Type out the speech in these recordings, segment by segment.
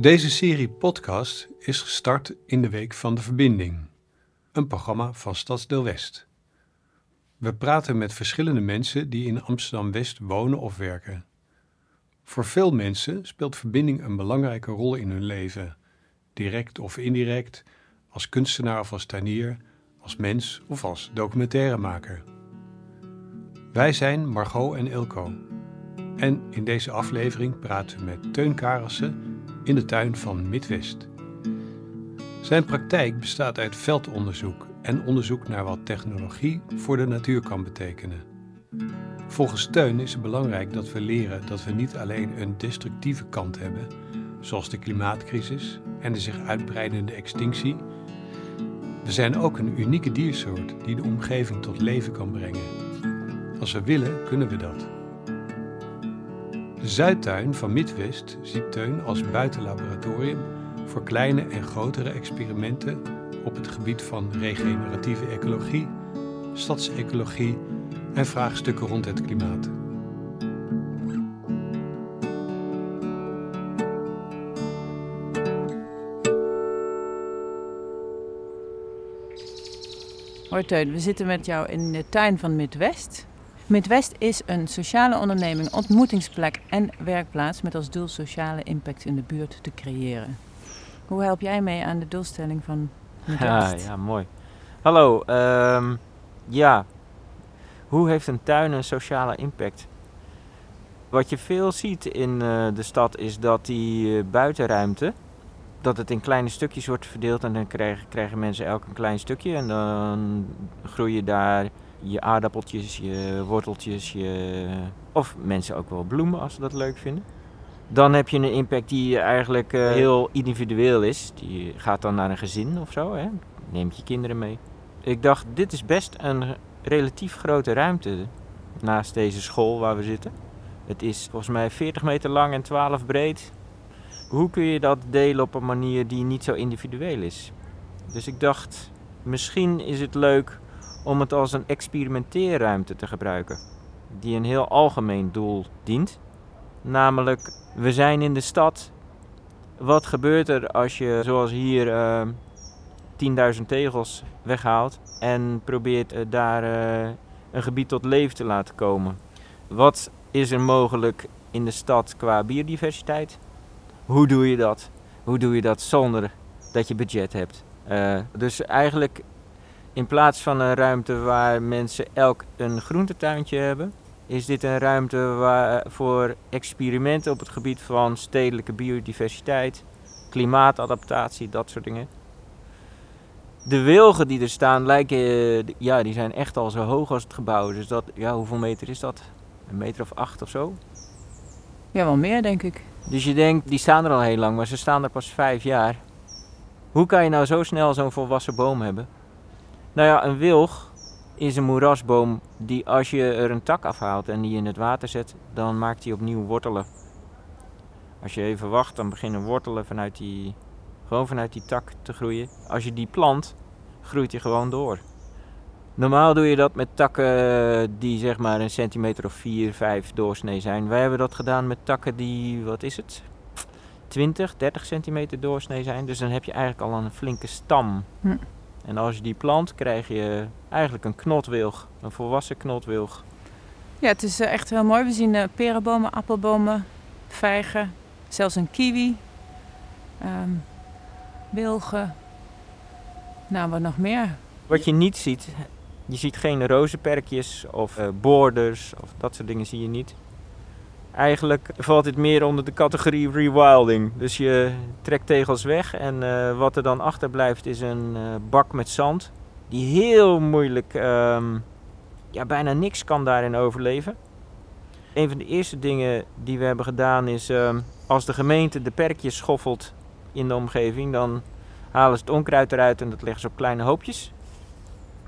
Deze serie podcast is gestart in de Week van de Verbinding, een programma van Stadsdeel West. We praten met verschillende mensen die in Amsterdam West wonen of werken. Voor veel mensen speelt verbinding een belangrijke rol in hun leven, direct of indirect, als kunstenaar of als tuinier, als mens of als documentairemaker. Wij zijn Margot en Ilko. En in deze aflevering praten we met Teun Karelsen in de tuin van Midwest. Zijn praktijk bestaat uit veldonderzoek en onderzoek naar wat technologie voor de natuur kan betekenen. Volgens Teun is het belangrijk dat we leren dat we niet alleen een destructieve kant hebben, zoals de klimaatcrisis en de zich uitbreidende extinctie. We zijn ook een unieke diersoort die de omgeving tot leven kan brengen. Als we willen, kunnen we dat. De Zuidtuin van Midwest ziet Teun als buitenlaboratorium voor kleine en grotere experimenten op het gebied van regeneratieve ecologie, stadsecologie en vraagstukken rond het klimaat. Hoi Teun, we zitten met jou in de tuin van Midwest. Midwest is een sociale onderneming, ontmoetingsplek en werkplaats met als doel sociale impact in de buurt te creëren. Hoe help jij mee aan de doelstelling van Midwest? Ja, ja mooi. Hallo, ehm, ja. Hoe heeft een tuin een sociale impact? Wat je veel ziet in eh, de stad is dat die eh, buitenruimte, dat het in kleine stukjes wordt verdeeld en dan krijgen, krijgen mensen elk een klein stukje en dan groeien daar je aardappeltjes, je worteltjes, je... of mensen ook wel bloemen als ze dat leuk vinden. Dan heb je een impact die eigenlijk eh, heel individueel is. Die gaat dan naar een gezin of zo. Hè? Neemt je kinderen mee. Ik dacht, dit is best een relatief grote ruimte naast deze school waar we zitten. Het is volgens mij 40 meter lang en 12 breed. Hoe kun je dat delen op een manier die niet zo individueel is? Dus ik dacht, misschien is het leuk om het als een experimenteerruimte te gebruiken, die een heel algemeen doel dient. Namelijk, we zijn in de stad. Wat gebeurt er als je, zoals hier, uh, eh, 10.000 tegels weghaalt en probeert uh, daar uh, een gebied tot leven te laten komen? Wat is er mogelijk in de stad qua biodiversiteit? Hoe doe je dat? Hoe doe je dat zonder dat je budget hebt? dus eigenlijk in plaats van een ruimte waar mensen elk een groentetuintje hebben, is dit een ruimte waar, voor experimenten op het gebied van stedelijke biodiversiteit, klimaatadaptatie, dat soort dingen. De wilgen die er staan lijken, ja, die zijn echt al zo hoog als het gebouw. Dus dat, ja, hoeveel meter is dat? Een meter of acht of zo? Ja, wel meer denk ik. Dus je denkt, die staan er al heel lang, maar ze staan er pas vijf jaar. Hoe kan je nou zo snel zo'n volwassen boom hebben? Nou ja, een wilg is een moerasboom die als je er een tak afhaalt en die in het water zet, dan maakt hij opnieuw wortelen. Als je even wacht, dan beginnen wortelen vanuit die, gewoon vanuit die tak te groeien. Als je die plant, groeit hij gewoon door. Normaal doe je dat met takken die zeg maar een centimeter of 4, 5 doorsnee zijn. Wij hebben dat gedaan met takken die, wat is het? 20, 30 centimeter doorsnee zijn. Dus dan heb je eigenlijk al een flinke stam. Hm. En als je die plant, krijg je eigenlijk een knotwilg, een volwassen knotwilg. Ja, het is eh, echt heel mooi. We zien uh, perenbomen, appelbomen, vijgen, zelfs een kiwi, um, wilgen. Nou, wat nog meer? Wat je niet ziet, je ziet geen rozenperkjes of uh, borders of dat soort dingen zie je niet. Eigenlijk valt dit meer onder de categorie rewilding. Dus je trekt tegels weg en uh, wat er dan achterblijft is een uh, bak met zand. Die heel moeilijk, um, ja bijna niks kan daarin overleven. Een van de eerste dingen die we hebben gedaan is, um, als de gemeente de perkjes schoffelt in de omgeving, dan halen ze het onkruid eruit en dat leggen ze op kleine hoopjes.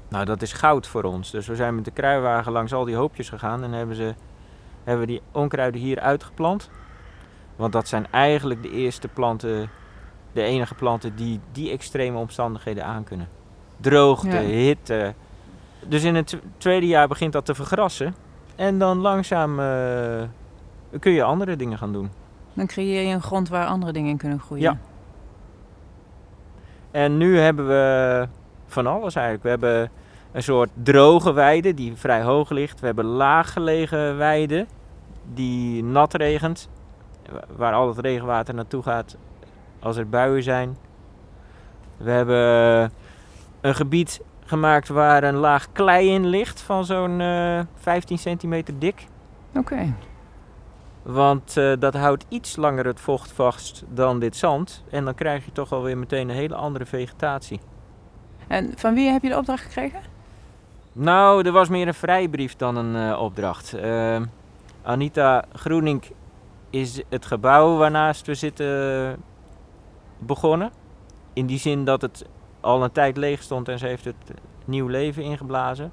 Nou, dat is goud voor ons. Dus we zijn met de kruiwagen langs al die hoopjes gegaan en hebben ze hebben we die onkruiden hier uitgeplant. Want dat zijn eigenlijk de eerste planten, de enige planten die die extreme omstandigheden aankunnen. Droogte, hitte. Dus in het tweede jaar begint dat te vergrassen. En dan langzaam uh, kun je andere dingen gaan doen. Dan creëer je een grond waar andere dingen in kunnen groeien. Ja. En nu hebben we van alles eigenlijk. We hebben een soort droge weide die vrij hoog ligt. We hebben laaggelegen weide die nat regent. wa- Waar al het regenwater naartoe gaat als er buien zijn. We hebben een gebied gemaakt waar een laag klei in ligt van zo'n eh 15 centimeter dik. Oké. Want eh, dat houdt iets langer het vocht vast dan dit zand. En dan krijg je toch wel weer meteen een hele andere vegetatie. En van wie heb je de opdracht gekregen? Nou, er was meer een vrijbrief dan een eh, opdracht. Eh, Anita Groening is het gebouw waarnaast we zitten begonnen. In die zin dat het al een tijd leeg stond en ze heeft het nieuw leven ingeblazen.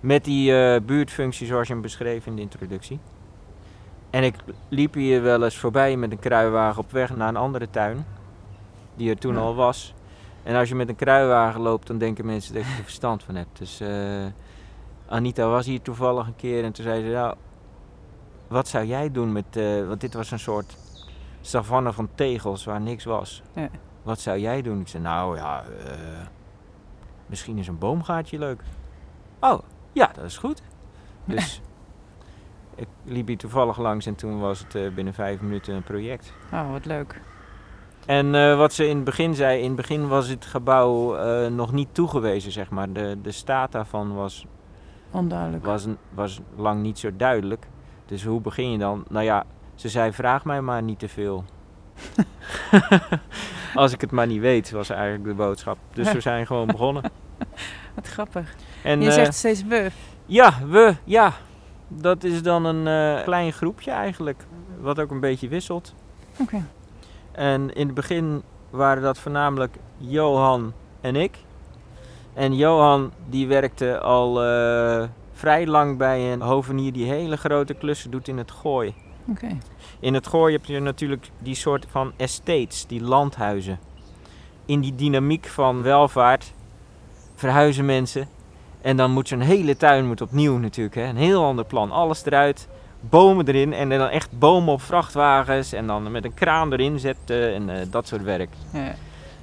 Met die eh, buurtfunctie zoals je hem beschreef in de introductie. En ik liep hier wel eens voorbij met een kruiwagen op weg naar een andere tuin. Die er toen Ja. al was. En als je met een kruiwagen loopt, dan denken mensen dat je er verstand van hebt. Dus eh, Anita was hier toevallig een keer en toen zei ze, nou, wat zou jij doen met, eh, want dit was een soort savanne van tegels waar niks was. Ja. Wat zou jij doen? Ik zei, nou ja, eh, misschien is een boomgaatje leuk. Oh, ja, dat is goed. Dus ik liep hier toevallig langs en toen was het binnen vijf minuten een project. Oh, wat leuk. En eh, wat ze in het begin zei, in het begin was het gebouw eh, nog niet toegewezen, zeg maar. De, de staat daarvan was, Onduidelijk. was, was lang niet zo duidelijk. Dus hoe begin je dan? Nou ja, ze zei, vraag mij maar niet te veel. Als ik het maar niet weet, was eigenlijk de boodschap. Dus we zijn gewoon begonnen. Wat grappig. En, je eh, zegt steeds we. Ja, we, ja. Dat is dan een eh, klein groepje eigenlijk, wat ook een beetje wisselt. Oké. En in het begin waren dat voornamelijk Johan en ik. En Johan die werkte al eh, vrij lang bij een hovenier die hele grote klussen doet in het gooi. Oké. In het gooi heb je natuurlijk die soort van estates, die landhuizen. In die dynamiek van welvaart verhuizen mensen. En dan moet zo'n hele tuin moet opnieuw natuurlijk. Hè? Een heel ander plan. Alles eruit, bomen erin en dan echt bomen op vrachtwagens. En dan met een kraan erin zetten en eh, dat soort werk. Ja.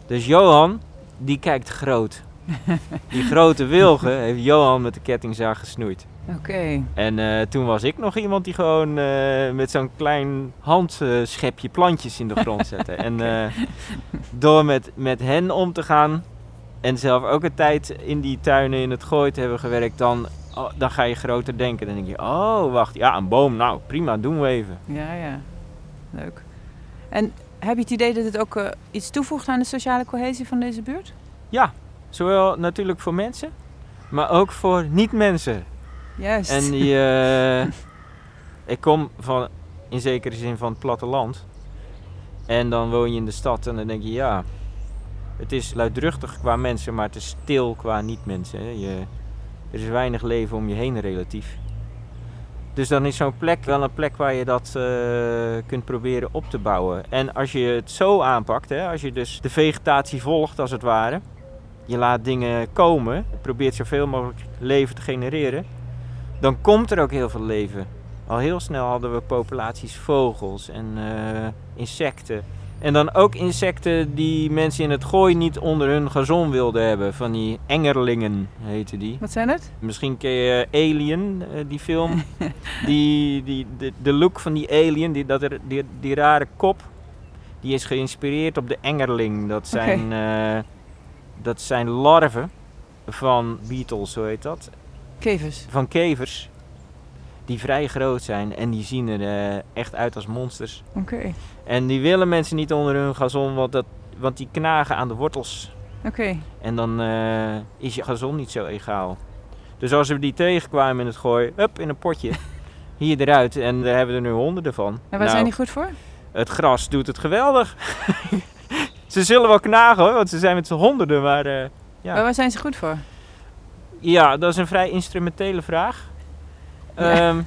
Dus Johan, die kijkt groot. Die grote wilgen heeft Johan met de kettingzaag gesnoeid. Oké. En eh, toen was ik nog iemand die gewoon eh, met zo'n klein handschepje plantjes in de grond zette. En door met, met hen om te gaan en zelf ook een tijd in die tuinen in het gooi te hebben gewerkt, dan, oh, dan ga je groter denken. Dan denk je, oh wacht, ja een boom, nou prima, doen we even. Ja, ja. Leuk. En heb je het idee dat het ook eh, iets toevoegt aan de sociale cohesie van deze buurt? Ja, zowel natuurlijk voor mensen, maar ook voor niet-mensen. Juist. En die, eh, ik kom van, in zekere zin van het platteland. En dan woon je in de stad en dan denk je, ja, het is luidruchtig qua mensen, maar het is stil qua niet-mensen. Je, er is weinig leven om je heen relatief. Dus dan is zo'n plek wel een plek waar je dat eh, kunt proberen op te bouwen. En als je het zo aanpakt, hè, als je dus de vegetatie volgt als het ware, je laat dingen komen, probeert zoveel mogelijk leven te genereren, dan komt er ook heel veel leven. Al heel snel hadden we populaties vogels en eh, insecten. En dan ook insecten die mensen in het gooi niet onder hun gazon wilden hebben. Van die engerlingen heten die. Wat zijn het? Misschien ken je Alien, eh, die film. die, die, de, de look van die alien, die, dat er, die, die rare kop, die is geïnspireerd op de engerling. Dat zijn, eh, dat zijn larven van beetles, hoe heet dat? Kevers. van kevers. Die vrij groot zijn en die zien er eh, echt uit als monsters. Oké. En die willen mensen niet onder hun gazon, want, dat, want die knagen aan de wortels. Oké. En dan eh, is je gazon niet zo egaal. Dus als we die tegenkwamen in het gooi, up in een potje, hier eruit. En daar hebben we er nu honderden van. En waar Nou, zijn die goed voor? Het gras doet het geweldig. ze zullen wel knagen hoor, want ze zijn met z'n honderden. Maar eh, Ja. Maar waar zijn ze goed voor? Ja, dat is een vrij instrumentele vraag. Ja. Ehm,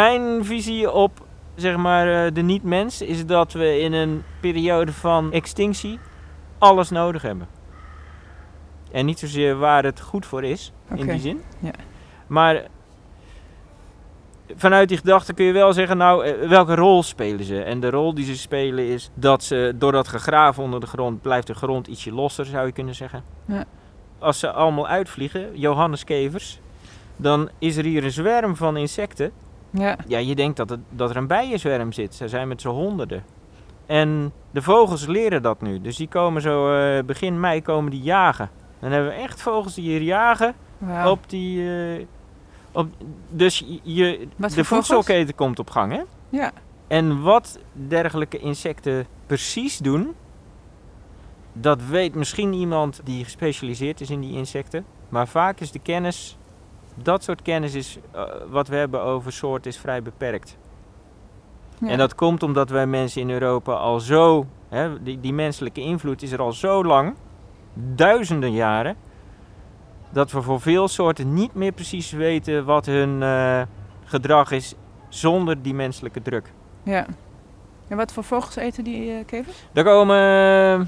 mijn visie op zeg maar, eh, de niet-mens is dat we in een periode van extinctie alles nodig hebben. En niet zozeer waar het goed voor is, in die zin. Ja. Maar vanuit die gedachte kun je wel zeggen, nou, eh, welke rol spelen ze? En de rol die ze spelen is dat ze, door dat gegraven onder de grond, blijft de grond ietsje losser, zou je kunnen zeggen. Ja. Als ze allemaal uitvliegen, Johanneskevers, dan is er hier een zwerm van insecten. Ja. Ja, je denkt dat, het, dat er een bijenzwerm zit. Ze zijn met z'n honderden. En de vogels leren dat nu. Dus die komen zo, eh, begin mei komen die jagen. Dan hebben we echt vogels die hier jagen op die... eh, op, dus je- Wat de voedselketen komt op gang, hè? Ja. En wat dergelijke insecten precies doen, dat weet misschien iemand die gespecialiseerd is in die insecten. Maar vaak is de kennis, dat soort kennis is, eh, wat we hebben over soorten, is vrij beperkt. Ja. En dat komt omdat wij mensen in Europa al zo, hè, die, die menselijke invloed is er al zo lang, duizenden jaren, dat we voor veel soorten niet meer precies weten wat hun eh, gedrag is zonder die menselijke druk. Ja. En wat voor vogels eten die eh, kevers? Daar komen eh,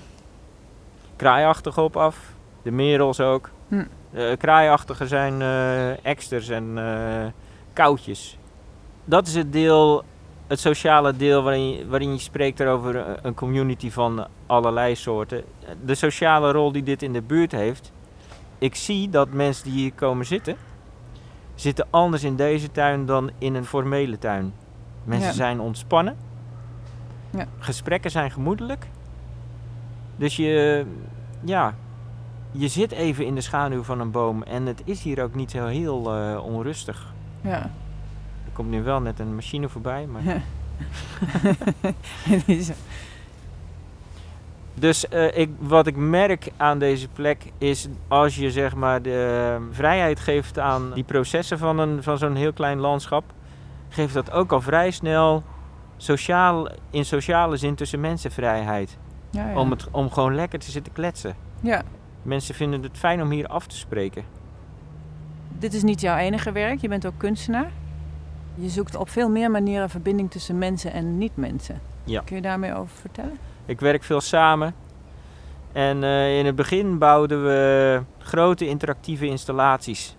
kraaiachtigen op af, de merels ook. Hm. Eh, kraaiachtigen zijn eh eksters en eh koutjes. Dat is het deel, het sociale deel waarin je, waarin je spreekt over een community van allerlei soorten. De sociale rol die dit in de buurt heeft. Ik zie dat mensen die hier komen zitten, zitten anders in deze tuin dan in een formele tuin. Mensen Ja. zijn ontspannen. Ja. Gesprekken zijn gemoedelijk. Dus je, ja, je zit even in de schaduw van een boom en het is hier ook niet zo heel eh, onrustig. Ja. Er komt nu wel net een machine voorbij, maar... Ja. Dus eh, ik, wat ik merk aan deze plek is als je zeg maar de eh, vrijheid geeft aan die processen van, een, van zo'n heel klein landschap, geeft dat ook al vrij snel sociaal, in sociale zin tussen mensen vrijheid. ja, ja. Om, het, om gewoon lekker te zitten kletsen. ja. Mensen vinden het fijn om hier af te spreken. Dit is niet jouw enige werk, je bent ook kunstenaar. Je zoekt op veel meer manieren verbinding tussen mensen en niet-mensen. Ja. Kun je daarmee over vertellen? Ik werk veel samen. En eh, in het begin bouwden we grote interactieve installaties.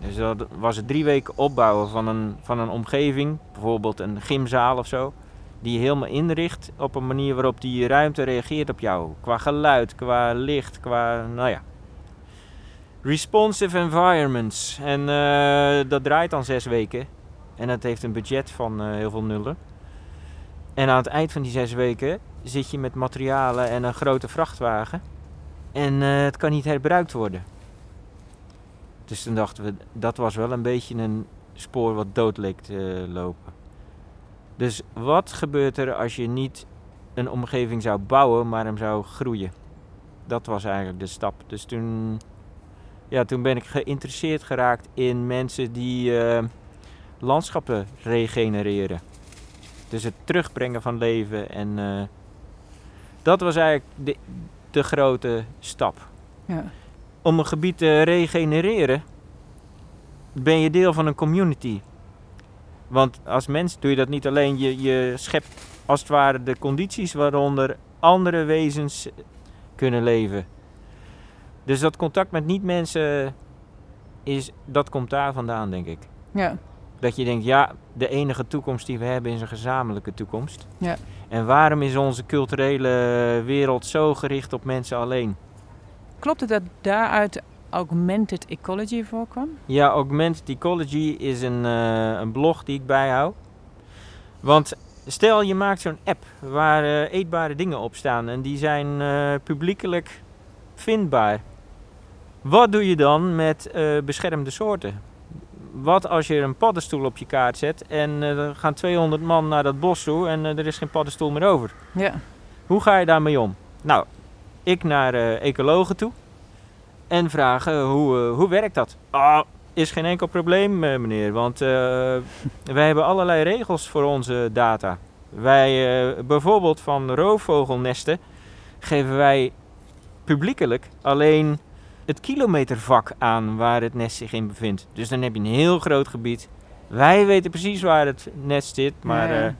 Dus dat was het drie weken opbouwen van een, van een omgeving, bijvoorbeeld een gymzaal of zo. Die je helemaal inricht op een manier waarop die ruimte reageert op jou. Qua geluid, qua licht, qua, nou ja. Responsive environments. En eh, dat draait dan zes weken. En dat heeft een budget van eh, heel veel nullen. En aan het eind van die zes weken zit je met materialen en een grote vrachtwagen. En eh, het kan niet herbruikt worden. Dus toen dachten we, dat was wel een beetje een spoor wat dood leek te lopen. Dus wat gebeurt er als je niet een omgeving zou bouwen, maar hem zou groeien? Dat was eigenlijk de stap. Dus toen, ja, toen ben ik geïnteresseerd geraakt in mensen die eh, landschappen regenereren. Dus het terugbrengen van leven. En eh, dat was eigenlijk de, de grote stap. Ja. Om een gebied te regenereren, ben je deel van een community. Want als mens doe je dat niet alleen. Je, je schept als het ware de condities waaronder andere wezens kunnen leven. Dus dat contact met niet-mensen, is, dat komt daar vandaan, denk ik. Ja. Dat je denkt, ja, de enige toekomst die we hebben is een gezamenlijke toekomst. Ja. En waarom is onze culturele wereld zo gericht op mensen alleen? Klopt het dat daaruit augmented ecology voorkwam? Ja, Augmented Ecology is een, eh, een blog die ik bijhoud. Want stel je maakt zo'n app waar eh, eetbare dingen op staan en die zijn eh, publiekelijk vindbaar. Wat doe je dan met beschermde soorten? Wat als je een paddenstoel op je kaart zet en er gaan 200 man naar dat bos toe en er is geen paddenstoel meer over? Ja. Hoe ga je daarmee om? Nou, ik naar ecologen toe en vragen hoe, eh, hoe werkt dat? Ah, is geen enkel probleem, eh, meneer, want eh, wij hebben allerlei regels voor onze data. Wij, bijvoorbeeld van roofvogelnesten, geven wij publiekelijk alleen het kilometervak aan waar het nest zich in bevindt. Dus dan heb je een heel groot gebied. Wij weten precies waar het nest zit, maar...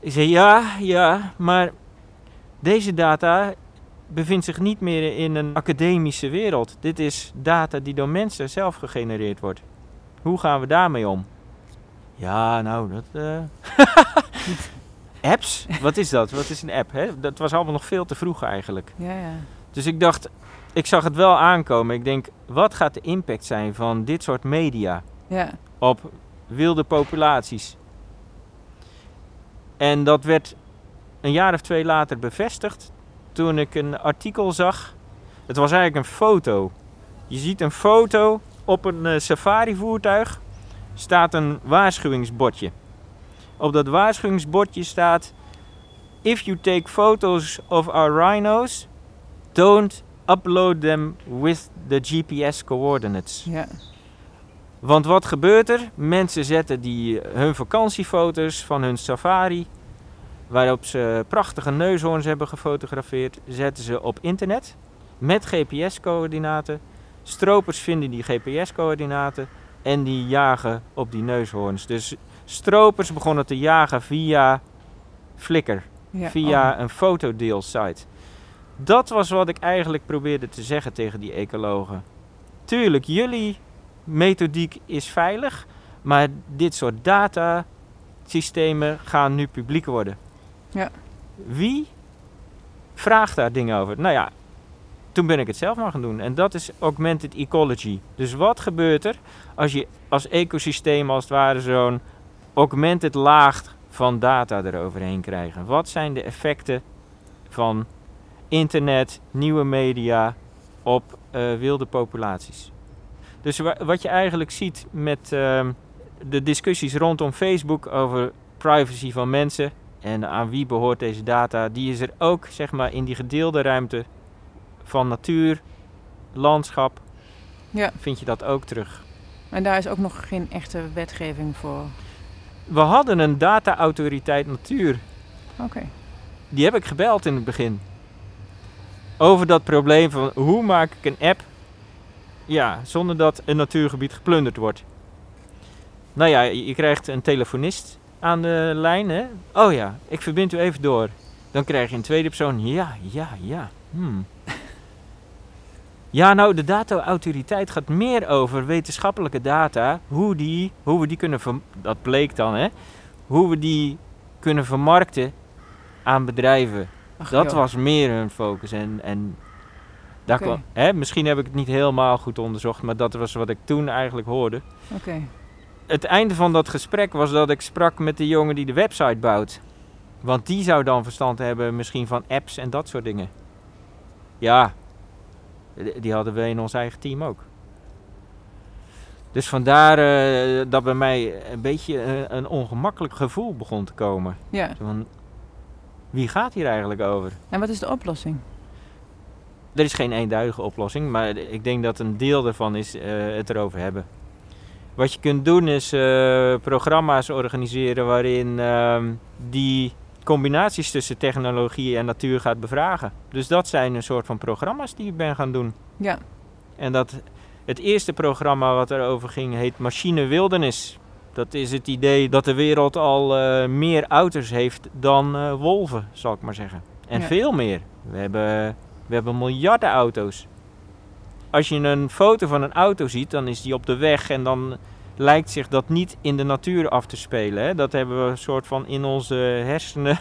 Ik zei ja, ja, maar deze data bevindt zich niet meer in een academische wereld. Dit is data die door mensen zelf gegenereerd wordt. Hoe gaan we daarmee om? Ja, nou, dat... eh, Apps? Wat is dat? Wat is een app? Hè? Dat was allemaal nog veel te vroeg eigenlijk. Ja, ja. Dus ik dacht, ik zag het wel aankomen. Ik denk, wat gaat de impact zijn van dit soort media Ja, op wilde populaties? En dat werd een jaar of twee later bevestigd toen ik een artikel zag. Het was eigenlijk een foto. Je ziet een foto op een eh, safari-voertuig. Staat een waarschuwingsbordje. Op dat waarschuwingsbordje staat: If you take photos of our rhinos, don't upload them with the GPS coordinates. ja. Want wat gebeurt er? Mensen zetten die, eh, hun vakantiefoto's van hun safari, waarop ze prachtige neushoorns hebben gefotografeerd, zetten ze op internet met GPS-coördinaten. Stropers vinden die GPS-coördinaten en die jagen op die neushoorns. Dus stropers begonnen te jagen via Flickr, ja. via Oh, een fotodeelsite. Dat was wat ik eigenlijk probeerde te zeggen tegen die ecologen. Tuurlijk, jullie methodiek is veilig, maar dit soort datasystemen gaan nu publiek worden. Ja. Wie vraagt daar dingen over? Nou ja, toen ben ik het zelf maar gaan doen. En dat is augmented ecology. Dus wat gebeurt er als je als ecosysteem als het ware zo'n augmented laag van data eroverheen krijgen? Wat zijn de effecten van internet, nieuwe media op eh, wilde populaties? Dus wa- wat je eigenlijk ziet met ehm, de discussies rondom Facebook over privacy van mensen en aan wie behoort deze data, die is er ook zeg maar in die gedeelde ruimte van natuur, landschap, Ja. vind je dat ook terug. En daar is ook nog geen echte wetgeving voor. We hadden een data-autoriteit natuur. Oké. Die heb ik gebeld in het begin. Over dat probleem van hoe maak ik een app ja, zonder dat een natuurgebied geplunderd wordt. Nou ja, je, je krijgt een telefonist aan de lijn. Hè? Oh ja, ik verbind u even door. Dan krijg je een tweede persoon. Ja, ja, ja. Hmm. Ja, nou, de data-autoriteit gaat meer over wetenschappelijke data. Hoe, die, hoe we die kunnen, dat bleek dan, hè. Hoe we die kunnen vermarkten aan bedrijven. Ach, Dat joh. was meer hun focus. En, en daar kwam, hè, misschien heb ik het niet helemaal goed onderzocht, maar dat was wat ik toen eigenlijk hoorde. Oké. Het einde van dat gesprek was dat ik sprak met de jongen die de website bouwt. Want die zou dan verstand hebben misschien van apps en dat soort dingen. Ja, die- hadden we in ons eigen team ook. Dus vandaar eh, dat bij mij een beetje eh, een ongemakkelijk gevoel begon te komen. Ja. Van, wie gaat hier eigenlijk over? En wat is de oplossing? Er is geen eenduidige oplossing, maar ik denk dat een deel daarvan is eh, het erover hebben. Wat je kunt doen is eh, programma's organiseren waarin ehm, die combinaties tussen technologie en natuur gaat bevragen. Dus dat zijn een soort van programma's die ik ben gaan doen. Ja. En dat, het eerste programma wat erover ging heet Machine Wildernis. Dat is het idee dat de wereld al eh, meer auto's heeft dan eh, wolven, zal ik maar zeggen. En Ja. veel meer. We hebben, we hebben miljarden auto's. Als je een foto van een auto ziet, dan is die op de weg en dan lijkt zich dat niet in de natuur af te spelen. Hè? Dat hebben we een soort van in onze hersenen.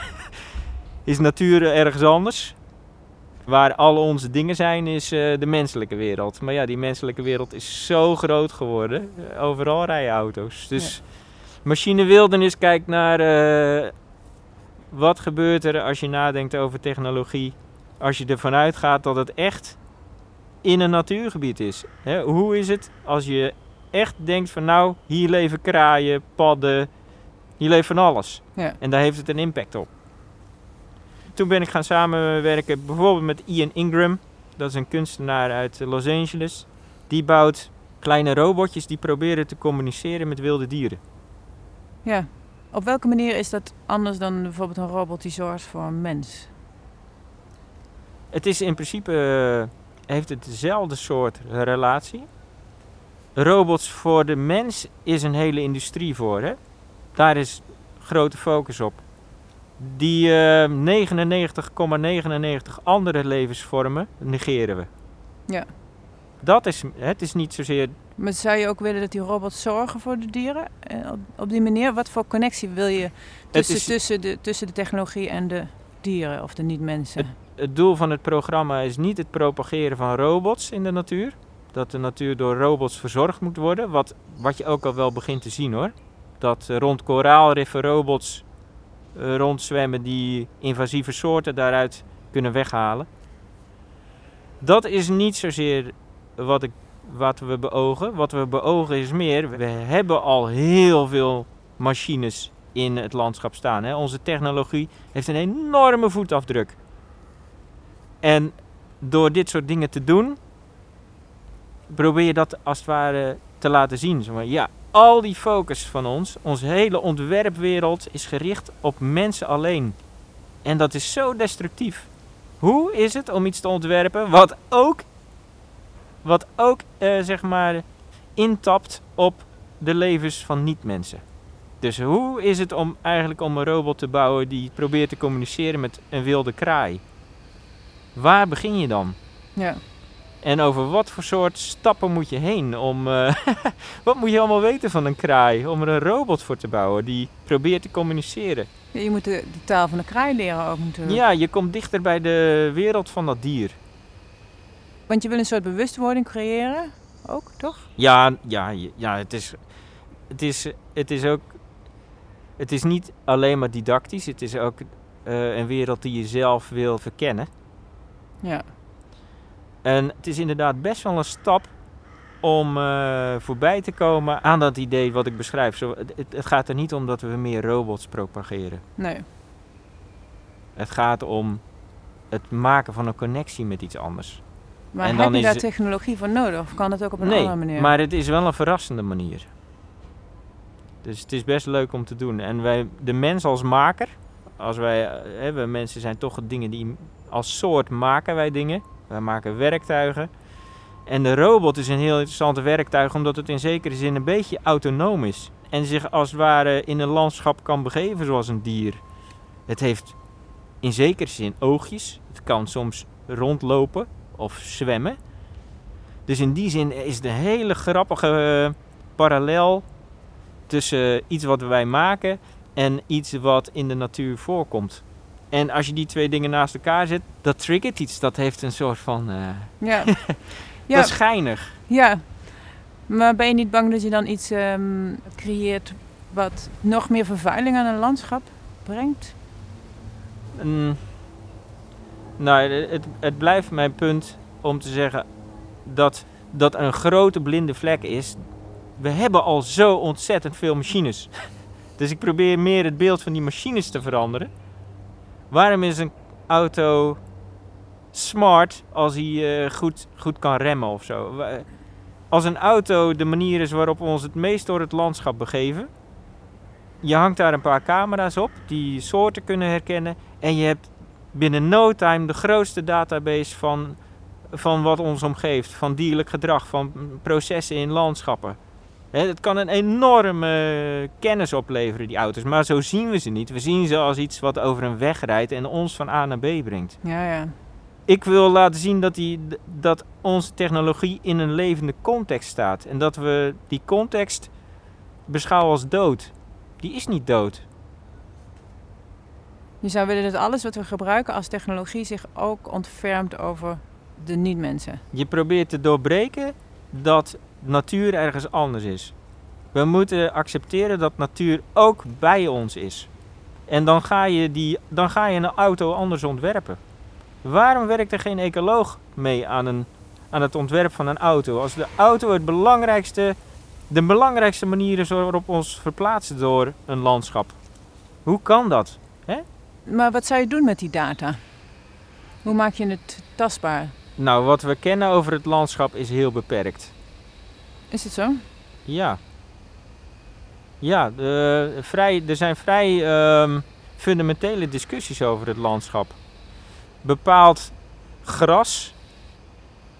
is natuur ergens anders. Waar al onze dingen zijn, is eh, de menselijke wereld. Maar ja, die menselijke wereld is zo groot geworden. Overal rijden auto's. Dus Machine Wildernis kijkt naar eh, wat gebeurt er als je nadenkt over technologie. Als je ervan uitgaat dat het echt in een natuurgebied is. Hè, hoe is het als je echt denkt van nou, hier leven kraaien, padden, hier leeft van alles. Ja. En daar heeft het een impact op. Toen ben ik gaan samenwerken bijvoorbeeld met Ian Ingram. Dat is een kunstenaar uit Los Angeles. Die bouwt kleine robotjes die proberen te communiceren met wilde dieren. Ja. Op welke manier is dat anders dan bijvoorbeeld een robot die zorgt voor een mens? Het is in principe eh, heeft het dezelfde soort relatie. Robots voor de mens is een hele industrie voor. Hè? Daar is grote focus op. Die eh, 99,99 andere levensvormen negeren we. Ja. Dat is, het is niet zozeer Maar zou je ook willen dat die robots zorgen voor de dieren? Eh, op, op die manier, wat voor connectie wil je tussen, is- tussen, de, tussen de technologie en de dieren of de niet-mensen? Het doel van het programma is niet het propageren van robots in de natuur. Dat de natuur door robots verzorgd moet worden. Wat, wat je ook al wel begint te zien hoor. Dat eh, rond koraalriffen robots eh, rondzwemmen die invasieve soorten daaruit kunnen weghalen. Dat is niet zozeer wat, ik, wat we beogen. Wat we beogen is meer, we hebben al heel veel machines in het landschap staan. Hè. Onze technologie heeft een enorme voetafdruk. En door dit soort dingen te doen, probeer je dat als het ware te laten zien. Ja, al die focus van ons, onze hele ontwerpwereld is gericht op mensen alleen. En dat is zo destructief. Hoe is het om iets te ontwerpen wat ook, wat ook eh, zeg maar, intapt op de levens van niet-mensen? Dus hoe is het om eigenlijk om een robot te bouwen die probeert te communiceren met een wilde kraai? Waar begin je dan? Ja. En over wat voor soort stappen moet je heen om. eh, wat moet je allemaal weten van een kraai? Om er een robot voor te bouwen die probeert te communiceren. Ja, Je moet de, de taal van de kraai leren ook natuurlijk. Ja, je komt dichter bij de wereld van dat dier. Want je wil een soort bewustwording creëren, ook toch? Ja, ja, ja het, is, het, is, het is ook. Het is niet alleen maar didactisch, het is ook eh, een wereld die je zelf wil verkennen. Ja. En het is inderdaad best wel een stap om eh, voorbij te komen aan dat idee wat ik beschrijf. Zo, het, het- het gaat er niet om dat we meer robots propageren. Nee. Het gaat om het maken van een connectie met iets anders. Maar En heb dan je is daar het- technologie voor nodig? Of kan dat ook op een nee, andere manier? maar het is wel een verrassende manier. Dus het is best leuk om te doen. En wij, de mens als maker, als wij, eh, hè, we mensen zijn toch dingen die als soort maken wij dingen. Wij maken werktuigen. En de robot is een heel interessant werktuig omdat het in zekere zin een beetje autonoom is. En zich als het ware in een landschap kan begeven zoals een dier. Het heeft in zekere zin oogjes. Het kan soms rondlopen of zwemmen. Dus in die zin is de hele grappige eh, parallel tussen iets wat wij maken en iets wat in de natuur voorkomt. En als je die twee dingen naast elkaar zet, dat triggert iets. Dat heeft een soort van. eh, Ja. ja. Dat is geinig. ja. Maar ben je niet bang dat je dan iets ehm, creëert wat nog meer vervuiling aan een landschap brengt? Mm, nou, het, het blijft mijn punt om te zeggen dat dat een grote blinde vlek is. We hebben al zo ontzettend veel machines. Dus ik probeer meer het beeld van die machines te veranderen. Waarom is een auto smart als hij eh, goed, goed kan remmen of zo? Als een auto de manier is waarop we ons het meest door het landschap begeven. Je hangt daar een paar camera's op die soorten kunnen herkennen. En je hebt binnen no time de grootste database van, van wat ons omgeeft. Van dierlijk gedrag, van processen in landschappen. Het kan een enorme kennis opleveren, die auto's. Maar zo zien we ze niet. We zien ze als iets wat over een weg rijdt en ons van A naar B brengt. Ja, ja. Ik wil laten zien dat, die, dat onze technologie in een levende context staat. En dat we die context beschouwen als dood. Die is niet dood. Je zou willen dat alles wat we gebruiken als technologie zich ook ontfermt over de niet-mensen. Je probeert te doorbreken dat natuur ergens anders is. We moeten accepteren dat natuur ook bij ons is. En dan ga je, die, dan ga je een auto anders ontwerpen. Waarom werkt er geen ecoloog mee aan, een, aan het ontwerp van een auto? Als de auto het belangrijkste, de belangrijkste manier is waarop ons verplaatsen door een landschap. Hoe kan dat? Maar wat zou je doen met die data? Hoe maak je het tastbaar? Nou, wat we kennen over het landschap is heel beperkt. Is het zo? Ja. Ja, de, vrij, er zijn vrij ehm, fundamentele discussies over het landschap. Bepaald gras.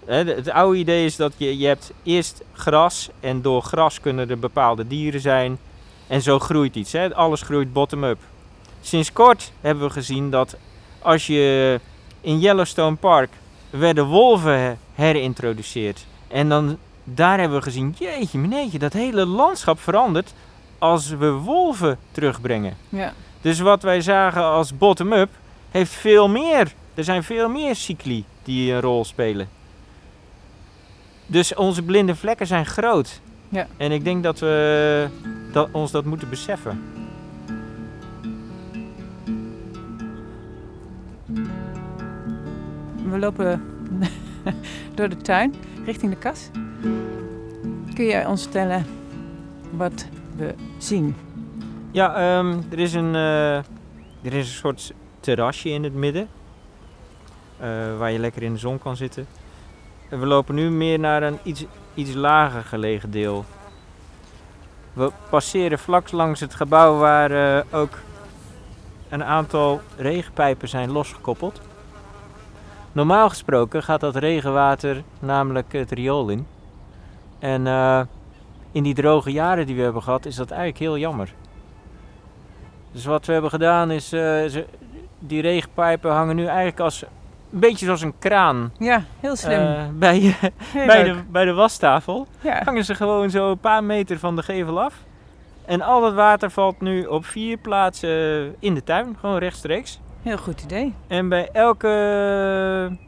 Hè, het oude idee is dat je, je hebt eerst gras en door gras kunnen er bepaalde dieren zijn. En zo groeit iets. Hè. Alles groeit bottom-up. Sinds kort hebben we gezien dat als je in Yellowstone Park werden wolven herintroduceerd. En dan, daar hebben we gezien, jeetje meneetje, dat hele landschap verandert als we wolven terugbrengen. Ja. Dus wat wij zagen als bottom-up, heeft veel meer. Er zijn veel meer cycli die een rol spelen. Dus onze blinde vlekken zijn groot. Ja. En ik denk dat we dat, ons dat moeten beseffen. We lopen door de tuin richting de kas. Kun je ons vertellen wat we zien? Ja, ehm, er, is een, eh, er is een soort terrasje in het midden. eh, waar je lekker in de zon kan zitten. En we lopen nu meer naar een iets, iets lager gelegen deel. We passeren vlak langs het gebouw waar eh, ook een aantal regenpijpen zijn losgekoppeld. Normaal gesproken gaat dat regenwater namelijk het riool in. En eh, in die droge jaren die we hebben gehad, is dat eigenlijk heel jammer. Dus wat we hebben gedaan is, ze- die regenpijpen hangen nu eigenlijk als een beetje zoals een kraan Ja, heel slim. eh, bij, heel bij, de, bij de wastafel. Ja. Hangen ze gewoon zo een paar meter van de gevel af. En al dat water valt nu op vier plaatsen in de tuin, gewoon rechtstreeks. Heel goed idee. En bij elke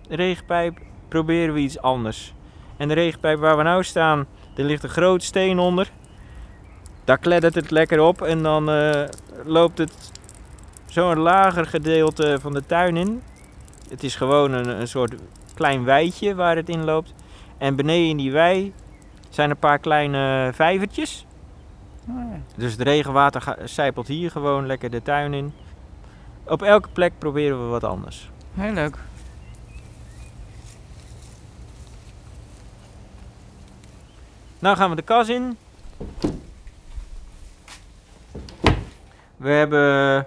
regenpijp proberen we iets anders. En de regenpijp waar we nou staan, er ligt een groot steen onder. Daar kleddert het lekker op en dan eh, loopt het zo'n lager gedeelte van de tuin in. Het is gewoon een, een soort klein weidje waar het in loopt. En beneden in die wei zijn een paar kleine vijvertjes. Dus het regenwater sijpelt hier gewoon lekker de tuin in. Op elke plek proberen we wat anders. Heel leuk. Nou gaan we de kas in. We hebben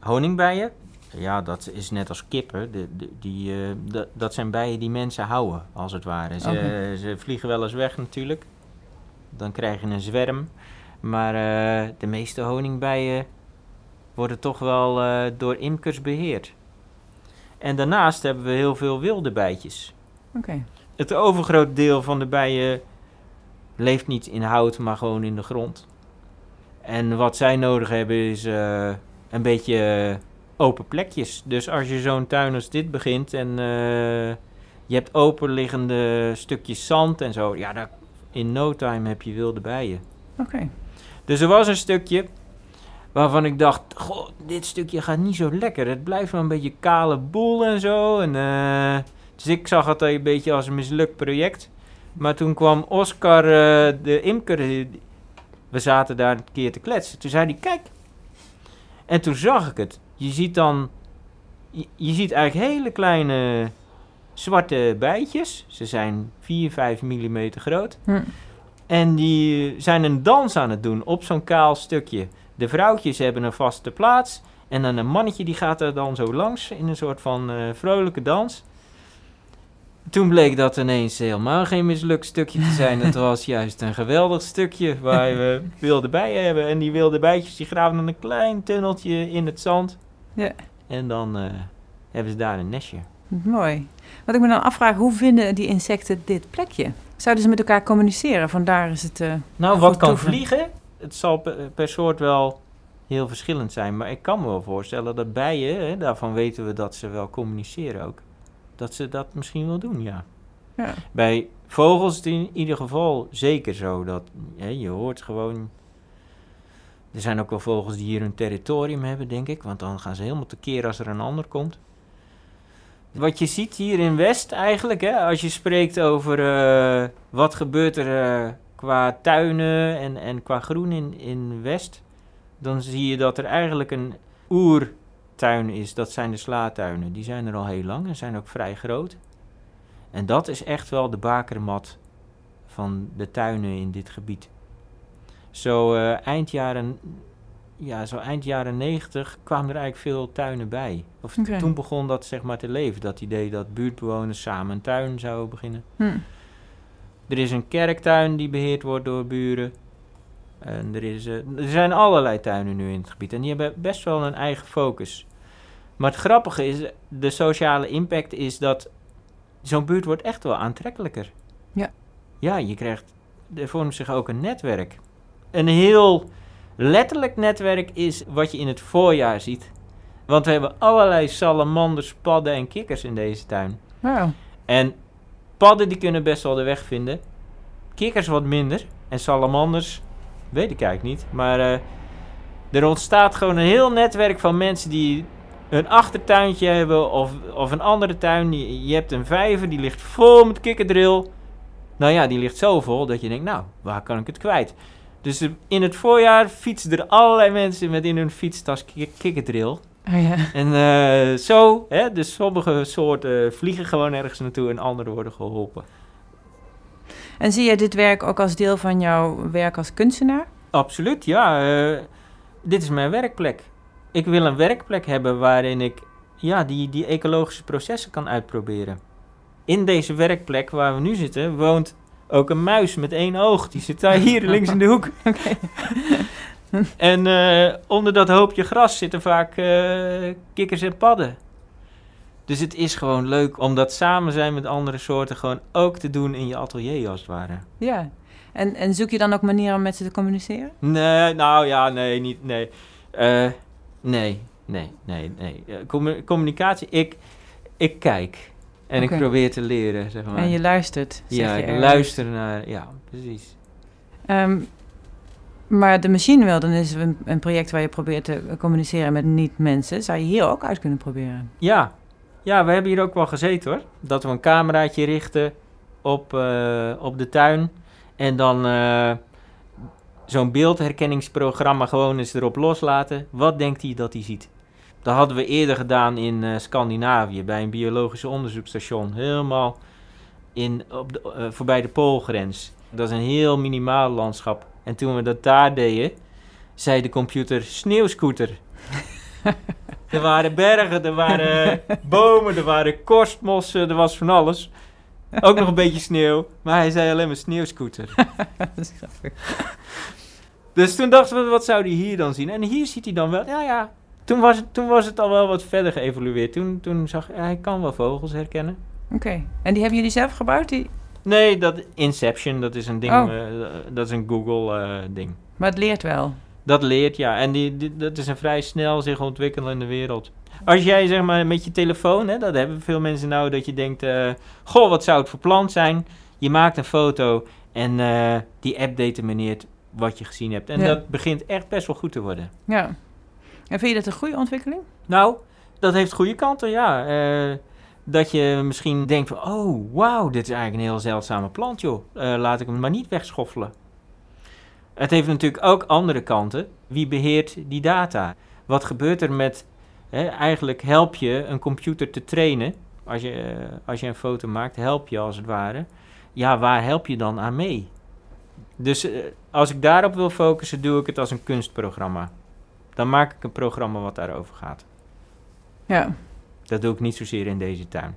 honingbijen. Ja, dat is net als kippen. De, de- die, eh, dat, dat zijn bijen die mensen houden, als het ware. Ze, ze vliegen wel eens weg natuurlijk. Dan krijg je een zwerm. Maar eh, de meeste honingbijen worden toch wel eh, door imkers beheerd. En daarnaast hebben we heel veel wilde bijtjes. Oké. Het overgroot deel van de bijen leeft niet in hout, maar gewoon in de grond. En wat zij nodig hebben is eh, een beetje open plekjes. Dus als je zo'n tuin als dit begint en eh, je hebt openliggende stukjes zand en zo, ja, daar, in no time heb je wilde bijen. Oké. Dus er was een stukje waarvan ik dacht, goh, dit stukje gaat niet zo lekker. Het blijft wel een beetje kale boel en zo. En, eh, dus ik zag het een beetje als een mislukt project. Maar toen kwam Oscar, eh, de imker, we zaten daar een keer te kletsen. Toen zei hij, kijk. En toen zag ik het. Je ziet dan, je, je ziet eigenlijk hele kleine zwarte bijtjes. Ze zijn 4, 5 mm groot. Hm. En die zijn een dans aan het doen op zo'n kaal stukje. De vrouwtjes hebben een vaste plaats. En dan een mannetje die gaat er dan zo langs in een soort van eh, vrolijke dans. Toen bleek dat ineens helemaal geen mislukt stukje te zijn. Het was juist een geweldig stukje waar we wilde bijen hebben. En die wilde bijtjes die graven dan een klein tunneltje in het zand. Ja. En dan eh, hebben ze daar een nestje. Mooi. Wat ik me dan afvraag, hoe vinden die insecten dit plekje? Zouden ze met elkaar communiceren? Vandaar is het... eh, Nou, wat kan toeven. vliegen? Het zal per, per soort wel heel verschillend zijn. Maar ik kan me wel voorstellen dat bijen, hè, daarvan weten we dat ze wel communiceren ook. Dat ze dat misschien wel doen, ja. ja. Bij vogels is het in ieder geval zeker zo. Dat hè, je hoort gewoon. Er zijn ook wel vogels die hier hun territorium hebben, denk ik. Want dan gaan ze helemaal tekeer als er een ander komt. Wat je ziet hier in West eigenlijk, hè, als je spreekt over eh, wat gebeurt er eh, qua tuinen en, en qua groen in, in West, dan zie je dat er eigenlijk een oertuin is. Dat zijn de slaatuinen. Die zijn er al heel lang en zijn ook vrij groot. En dat is echt wel de bakermat van de tuinen in dit gebied. Zo eh, eind jaren, ja, zo eind jaren 90 kwamen er eigenlijk veel tuinen bij. Of toen begon dat zeg maar te leven. Dat idee dat buurtbewoners samen een tuin zouden beginnen. Hm. Er is een kerktuin die beheerd wordt door buren. En er, is, eh, er zijn allerlei tuinen nu in het gebied. En die hebben best wel een eigen focus. Maar het grappige is, de sociale impact is dat zo'n buurt wordt echt wel aantrekkelijker. Ja. Ja, je krijgt, er vormt zich ook een netwerk. Een heel letterlijk netwerk is wat je in het voorjaar ziet. Want we hebben allerlei salamanders, padden en kikkers in deze tuin. Wow. En padden die kunnen best wel de weg vinden. Kikkers wat minder. En salamanders, weet ik eigenlijk niet. Maar eh, er ontstaat gewoon een heel netwerk van mensen die een achtertuintje hebben of, of een andere tuin. Je, je hebt een vijver, die ligt vol met kikkerdril. Nou ja, die ligt zo vol dat je denkt, nou, waar kan ik het kwijt? Dus in het voorjaar fietsen er allerlei mensen met in hun fietstas ki- kikkerdril. Oh ja. En eh, zo, hè, dus sommige soorten vliegen gewoon ergens naartoe en andere worden geholpen. En zie je dit werk ook als deel van jouw werk als kunstenaar? Absoluut, ja. eh, dit is mijn werkplek. Ik wil een werkplek hebben waarin ik ja, die, die ecologische processen kan uitproberen. In deze werkplek waar we nu zitten woont ook een muis met één oog. Die zit daar hier links in de hoek. en eh, onder dat hoopje gras zitten vaak eh, kikkers en padden. Dus het is gewoon leuk om dat samen zijn met andere soorten gewoon ook te doen in je atelier als het ware. Ja. En, en zoek je dan ook manieren om met ze te communiceren? Nee, nou ja, nee, niet, nee. Eh, nee, nee, nee, nee. Eh, commu- communicatie, ik, ik kijk en ik probeer te leren, zeg maar. En je luistert. zeg ja, je ik luister naar, ja, precies. Ehm, maar de machine wilde is een, een project waar je probeert te communiceren met niet-mensen. Zou je hier ook uit kunnen proberen? Ja, ja, we hebben hier ook wel gezeten hoor. Dat we een cameraatje richten op, eh, op de tuin en dan eh, zo'n beeldherkenningsprogramma gewoon eens erop loslaten. Wat denkt hij dat hij ziet? Dat hadden we eerder gedaan in eh, Scandinavië bij een biologisch onderzoeksstation. Helemaal in, op de, voorbij de Poolgrens. Dat is een heel minimaal landschap. En toen we dat daar deden, zei de computer sneeuwscooter. er waren bergen, er waren bomen, er waren korstmossen, er was van alles. Ook nog een beetje sneeuw, maar hij zei alleen maar sneeuwscooter. dat is grappig. Dus toen dachten we, wat zou hij hier dan zien? En hier ziet hij dan wel, ja ja. Toen was het, toen was het al wel wat verder geëvolueerd. Toen, toen zag hij, hij kan wel vogels herkennen. Oké. En die hebben jullie zelf gebouwd? Die... Nee, dat Inception, dat is een ding, Oh. eh, dat is een Google eh, ding. Maar het leert wel. Dat leert, ja. En die, die- dat is een vrij snel zich ontwikkelende wereld. Als jij zeg maar met je telefoon, hè, dat hebben veel mensen nou, dat je denkt, eh, goh, wat zou het voor plant zijn? Je maakt een foto en eh, die app determineert wat je gezien hebt. En Ja. dat begint echt best wel goed te worden. Ja. En vind je dat een goede ontwikkeling? Nou, dat heeft goede kanten, ja. Eh, dat je misschien denkt van, oh, wauw, dit is eigenlijk een heel zeldzame plant, joh. Laat ik hem maar niet wegschoffelen. Het heeft natuurlijk ook andere kanten. Wie beheert die data? Wat gebeurt er met, hè, eigenlijk help je een computer te trainen. Als je, eh, als je een foto maakt, help je als het ware. Ja, waar help je dan aan mee? Dus eh, als ik daarop wil focussen, doe ik het als een kunstprogramma. Dan maak ik een programma wat daarover gaat. Ja. Dat doe ik niet zozeer in deze tuin.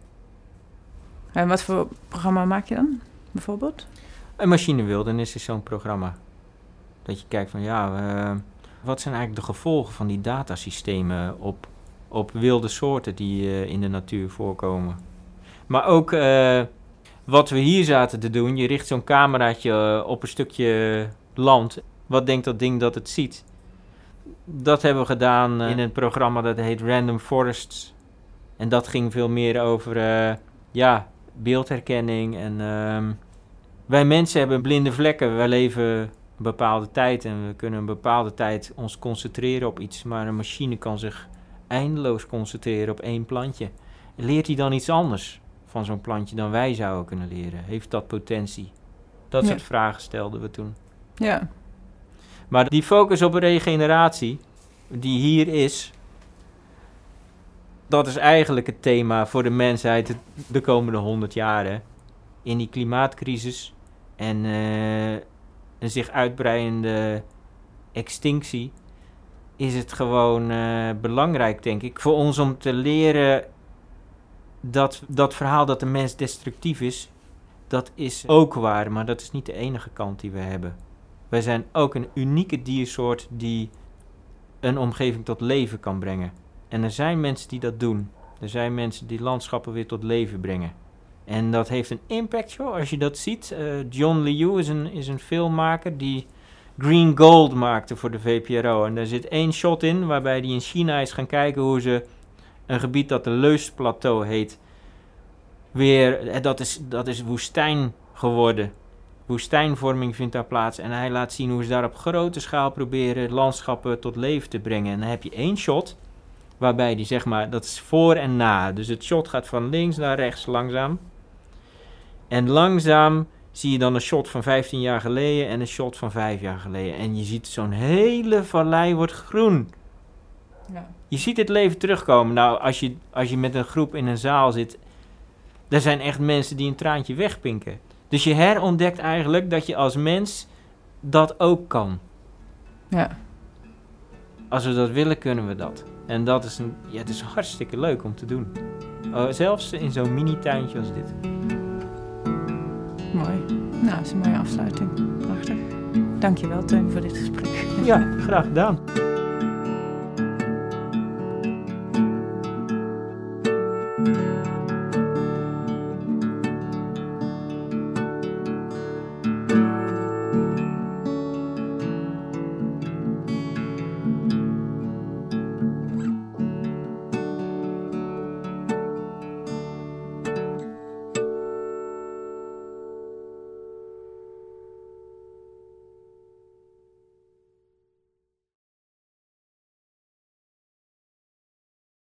En wat voor programma maak je dan, bijvoorbeeld? Een machinewildernis is zo'n programma. Dat je kijkt van ja, eh, wat zijn eigenlijk de gevolgen van die datasystemen op, op wilde soorten die eh, in de natuur voorkomen. Maar ook eh, wat we hier zaten te doen, je richt zo'n cameraatje op een stukje land. Wat denkt dat ding dat het ziet? Dat hebben we gedaan in een programma dat heet Random Forests. En dat ging veel meer over ja, beeldherkenning en ehm, wij mensen hebben blinde vlekken. Wij leven bepaalde tijd en we kunnen een bepaalde tijd ons concentreren op iets. Maar een machine kan zich eindeloos concentreren op één plantje. Leert hij dan iets anders van zo'n plantje dan wij zouden kunnen leren? Heeft dat potentie? Dat Ja. soort vragen stelden we toen. Ja. Maar die focus op regeneratie, die hier is, dat is eigenlijk het thema voor de mensheid de komende honderd jaren. In die klimaatcrisis en eh, een zich uitbreidende extinctie is het gewoon eh, belangrijk, denk ik, voor ons om te leren dat dat verhaal dat de mens destructief is, dat is ook waar, maar dat is niet de enige kant die we hebben. Wij zijn ook een unieke diersoort die een omgeving tot leven kan brengen. En er zijn mensen die dat doen. Er zijn mensen die landschappen weer tot leven brengen. En dat heeft een impact, als je dat ziet. Eh, John Liu is een, is een filmmaker die Green Gold maakte voor de VPRO. En daar zit één shot in waarbij hij in China is gaan kijken hoe ze een gebied dat de Leusplateau heet, weer, eh, dat is, dat is woestijn geworden. Woestijnvorming vindt daar plaats. En hij laat zien hoe ze daar op grote schaal proberen landschappen tot leven te brengen. En dan heb je één shot waarbij die zeg maar, dat is voor en na. Dus het shot gaat van links naar rechts langzaam. En langzaam zie je dan een shot van 15 jaar geleden en een shot van 5 jaar geleden. En je ziet zo'n hele vallei wordt groen. Ja. Je ziet het leven terugkomen. Nou, als je, als je met een groep in een zaal zit, er zijn echt mensen die een traantje wegpinken. Dus je herontdekt eigenlijk dat je als mens dat ook kan. Ja. Als we dat willen, kunnen we dat. En dat is, een, ja, het is hartstikke leuk om te doen. Uh, zelfs in zo'n mini-tuintje als dit. Mooi. Nou, dat is een mooie afsluiting. Prachtig. Dankjewel, Teun, voor dit gesprek. Ja, graag gedaan.